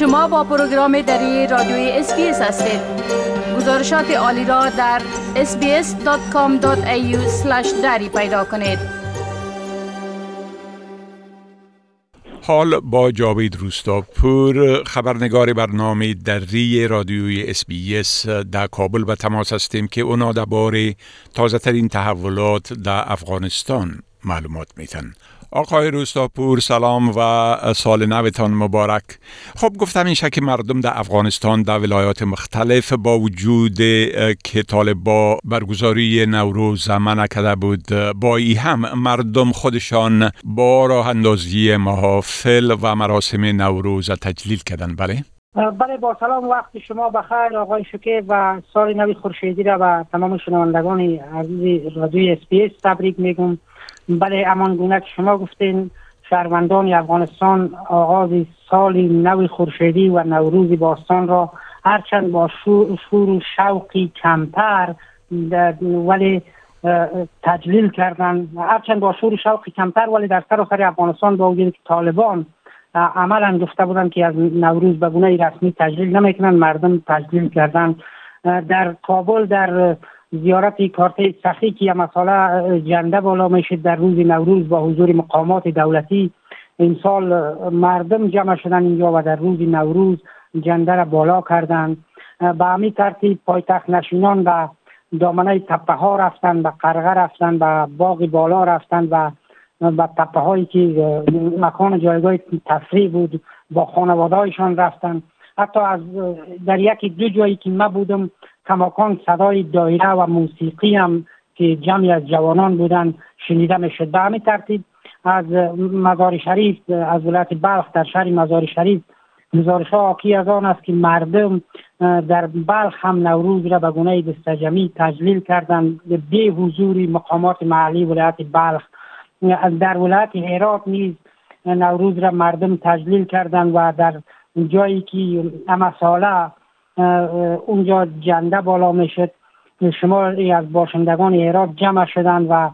شما با پروگرام دری رادیوی SBS هستید. گزارشات عالی را در sbs.com.au دری پیدا کنید. حال با جاوید روستاپور خبرنگار برنامه دری رادیوی SBS در کابل به تماس هستیم که اونا درباره تازه ترین تحولات در افغانستان معلومات میتن آقای روستاپور سلام و سال نوتان مبارک. خب گفتم این شک مردم در افغانستان در ولایات مختلف با وجود که طالبا برگزاری نوروز منع کرده بود با ای هم مردم خودشان با راه اندازی محافل و مراسم نوروز تجلیل کردن. بله؟ بله با سلام وقت شما بخیر آقای شکیب و سال نوی خورشیدی را و تمام شنوندگان عزیز رادیوی اس تبریک میگم. بله امان گونه که شما گفتین شهروندان افغانستان آغاز سال نو خورشیدی و نوروز باستان را هرچند با شور و شوقی کمتر ولی تجلیل کردن. هرچند با شور و شوقی کمتر ولی در سراسر افغانستان با وجود که طالبان عملا گفته بودن که از نوروز به گونه رسمی تجلیل نمی‌کنن مردم تجلیل کردن. در کابل در زیارت کارت سخی که مساله جنده بالا میشه در روز نوروز با حضور مقامات دولتی. این سال مردم جمع شدن اینجا و در روز نوروز جنده را بالا کردند به همین ترتیب پایتخت نشینان به دامنه تپه ها رفتن به قرغه رفتن به باغ بالا رفتن و به تپه هایی که مکان جایگاه تفریح بود با خانواده هایشان رفتن. حتی از در یکی دو جایی که ما بودم کماکان صدای دایره و موسیقی هم که جمعی از جوانان بودن شنیده می‌شد به همین ترتیب از مزار شریف از ولایت بلخ در شهر مزار شریف گزارش ها از آن است که مردم در بلخ هم نوروز را به گونه دستجمی تجلیل کردند. به حضور مقامات محلی ولایت بلخ در ولایت هرات نیز نوروز را مردم تجلیل کردند و در جایی که اما ساله اونجا جنده بالا می‌شد. شما از باشندگان ایراد جمع شدند و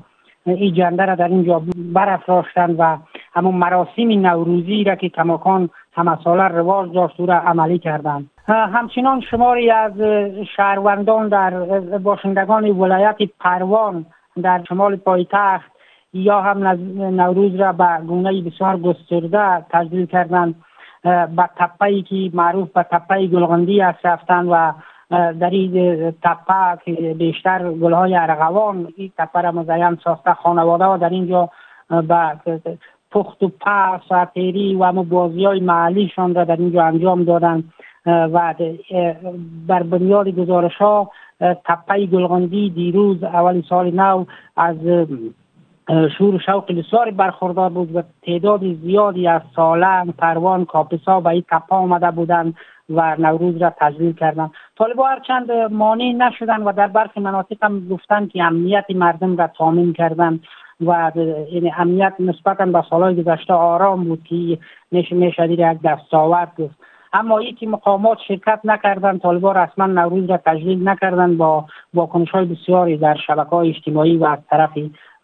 این جنده را در اینجا برافراشتند و همون مراسم نوروزی را که کماکان همه ساله رواج داشت را عملی کردند. همچنان شماری از شهروندان در باشندگان ولایت پروان در شمال پایتخت یا هم نوروز را به گونه بسیار گسترده تجلیل کردند. به تپه که معروف به تپه گلغندی است رفتن و در این تپه که بیشتر گلهای ارغوان این تپه را مزین ساخته خانواده ها در اینجا به پخت و پس و تیری و همو بازی های محلیشان را در اینجا انجام دادن. و بر بنیاد گزارش ها تپه گلغندی دیروز اول سال نو از شور و شوق بسیاری برخوردار بود و تعداد زیادی از سالن، پروان، کاپسا و این تپا آمده بودند و نوروز را تجلیل کردند. طالبا هرچند مانع نشدن و در برخی مناطق هم گفتن که امنیت مردم را تامین کردن و این امنیت نسبتا به سالهای گذشته آرام بود که میشه میشه یک دستاورد گفت. اما که مقامات شرکت نکردن طالبا رسما نوروز را تجلیل نکردن با واکنش های بسیاری در شبکه های اجتماعی و از طرف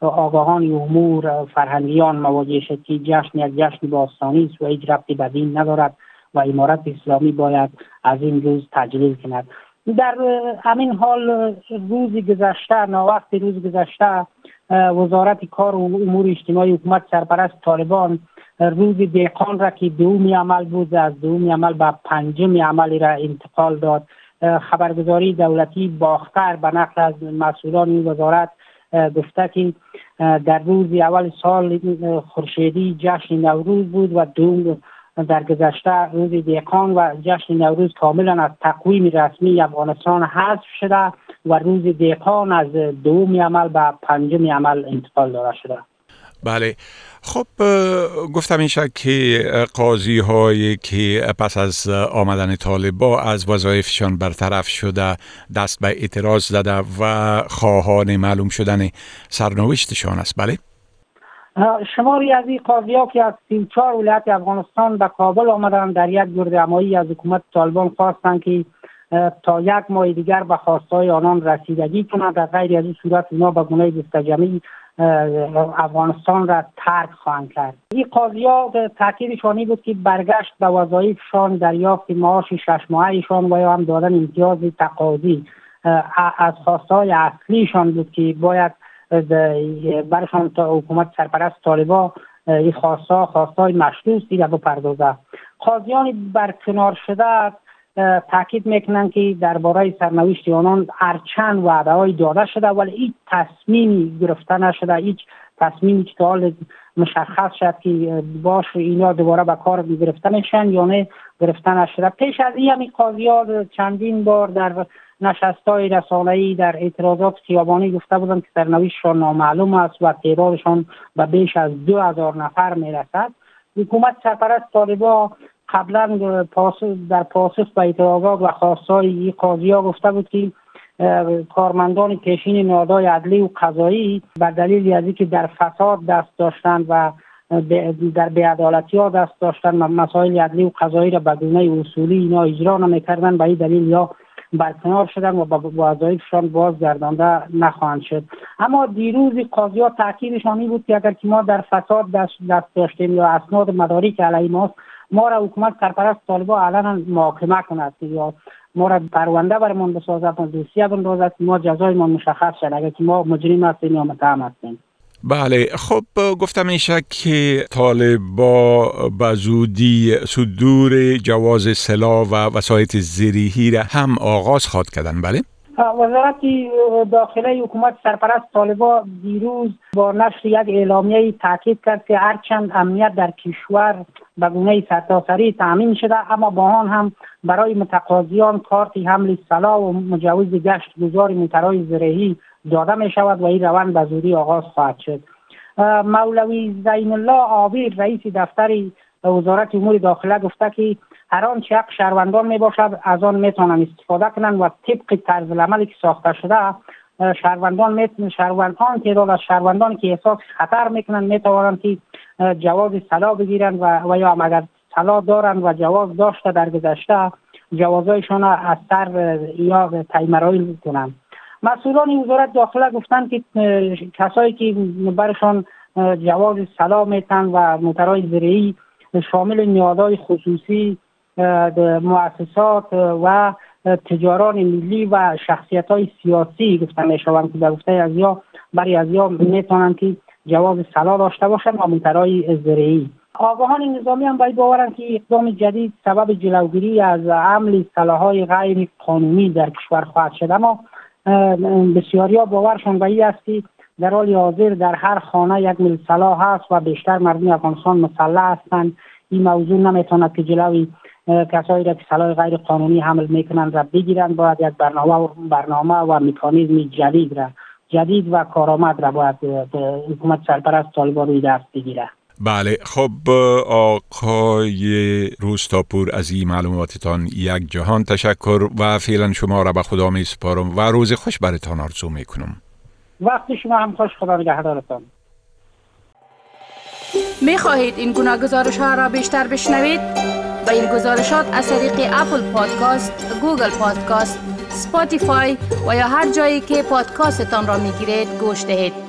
آگاهان امور فرهنگیان مواجه شد که جشن یک جشن باستانی است و هیچ ربطی به دین ندارد و امارت اسلامی باید از این روز تجلیل کند. در همین حال روز گذشته وقت روز گذشته وزارت کار و امور اجتماعی حکومت سرپرست طالبان روز دیقان را که دومی عمل بود از دومی عمل به پنجم عملی را انتقال داد. خبرگزاری دولتی باختر به نقل از مسئولان این وزارت گفته که در روز اول سال خورشیدی جشن نوروز بود و دوم در گذشته روز دیقان و جشن نوروز کاملا از تقویم رسمی افغانستان حذف شده و روز دیقان از دوم عمل به پنجم عمل انتقال داده شده. بله خب گفتم این که قاضی هایی که پس از آمدن طالبا از وظایفشان برطرف شده دست به اعتراض زده و خواهان معلوم شدن سرنوشتشان است بله؟ شماری از این قاضی ها که از 34 ولایت افغانستان به کابل آمدن در یک گرد امایی از حکومت طالبان خواستند که تا یک ماه دیگر به خواستهای آنان رسیدگی کنند. در غیر از این صورت اونا به گناه دستجمی افغانستان را ترک خواهند کرد. این قاضی ها تاکیدشانی بود که برگشت به وظایفشان دریافت معاش شش ماههشان و یا هم دادن امتیاز تقاضی. از خواستهای اصلیشان بود که باید برشان حکومت سرپرست طالبا این خواستا خواستای مشروطی را بپردازه قاضیان برکنار شده تاکید می‌کنن که درباره سرنوشت آنان هرچند وعده های داده شده ولی هیچ تصمیمی گرفته نشده هیچ تصمیمی که حال مشخص شد که باش اینا دوباره به کار گرفته میشن یا نه گرفته نشده. پیش از این همی قاضی چندین بار در نشست های رسانه در اعتراضات خیابانی گفته بودن که سرنوشتشان نامعلوم است و تعدادشان به بیش از دو هزار نفر می‌رسد. حکومت سرپرست طالبا قبلا در پاسخ به اعتراضات و خواستهای قاضی ها گفته بود که کارمندان پیشین نهادهای عدلی و قضایی به دلیل از اینکه در فساد دست داشتند و در بیعدالتی ها دست داشتن مسائل عدلی و قضایی را به گونه اصولی اینا اجرا نمی‌کردن به این دلیل یا برکنار شدن و با وظایفشان بازگردانده نخواهند شد. اما دیروز قاضی ها تاکیدشان بود که اگر که ما در فساد دست, داشتیم یا اسناد مداری که علیه ماست ما را حکومت سرپرست طالبا علنا محاکمه کند یا ما را پرونده برمان بسازد و دوسیه بندازد ما جزای ما مشخص شد. اگر که ما مجرم هستیم یا متهم هستیم. بله. خب گفتم میشه که طالبا به زودی صدور جواز سلاح و وسایت زیریهی را هم آغاز خواد کردن. بله؟ وزارت داخله حکومت سرپرست طالبا دیروز با نشر یک اعلامیه تاکید کرد که هرچند امنیت در کشور به گونه سرتاسری تامین شده اما با آن هم برای متقاضیان کارتی حمل سلاح و مجوز گشت گذار موترهای زرهی داده می شود و این روند به زودی آغاز خواهد شد. مولوی زین الله آبیر رئیس دفتر وزارت امور داخله گفته که هر آنچه حق شهروندان می باشد از آن می توانند استفاده کنند و طبق طرز العملی که ساخته شده شهروندان می شهروندان تعداد از شهروندان که احساس خطر می‌کنند می توانند که جواز سلا بگیرند و, و یا اگر سلا دارند و جواز داشته در گذشته جوازهایشان از سر یا تیمرایل کنند. مسئولان وزارت داخله گفتند که کسایی که برشان جواز سلا میتن و موترهای زرعی شامل نیازهای خصوصی مؤسسات و تجاران ملی و شخصیت های سیاسی گفتن می‌شوند که در گفته از یا برای از یا می‌تونند که جواز سلا داشته باشند و موترهای زرعی آگاهان نظامی هم باید باورند که اقدام جدید سبب جلوگیری از عمل سلاحهای غیر قانونی در کشور خواهد شد. اما بسیاری ها باورشان به است که در حال حاضر در هر خانه یک مل سلاح هست و بیشتر مردم افغانستان مسلح هستند. این موضوع نمی‌تواند که جلوی کسایی را که سلاح غیر قانونی حمل می‌کنند را بگیرند. باید یک برنامه و برنامه و مکانیزم جدید را جدید و کارآمد را باید حکومت سرپرست طالبان روی دست بگیره بله. خب آقای روستاپور از این معلوماتتان یک جهان تشکر و فعلا شما را به خدا می سپارم و روز خوش برتان آرزو می کنم وقتی شما هم خوش خدا نگهدارتان می خواهید این گونه گزارش ها را بیشتر بشنوید؟ با این گزارشات از طریق Apple Podcast، Google Podcast، Spotify و یا هر جایی که پادکاستتان را می گیرید گوش دهید.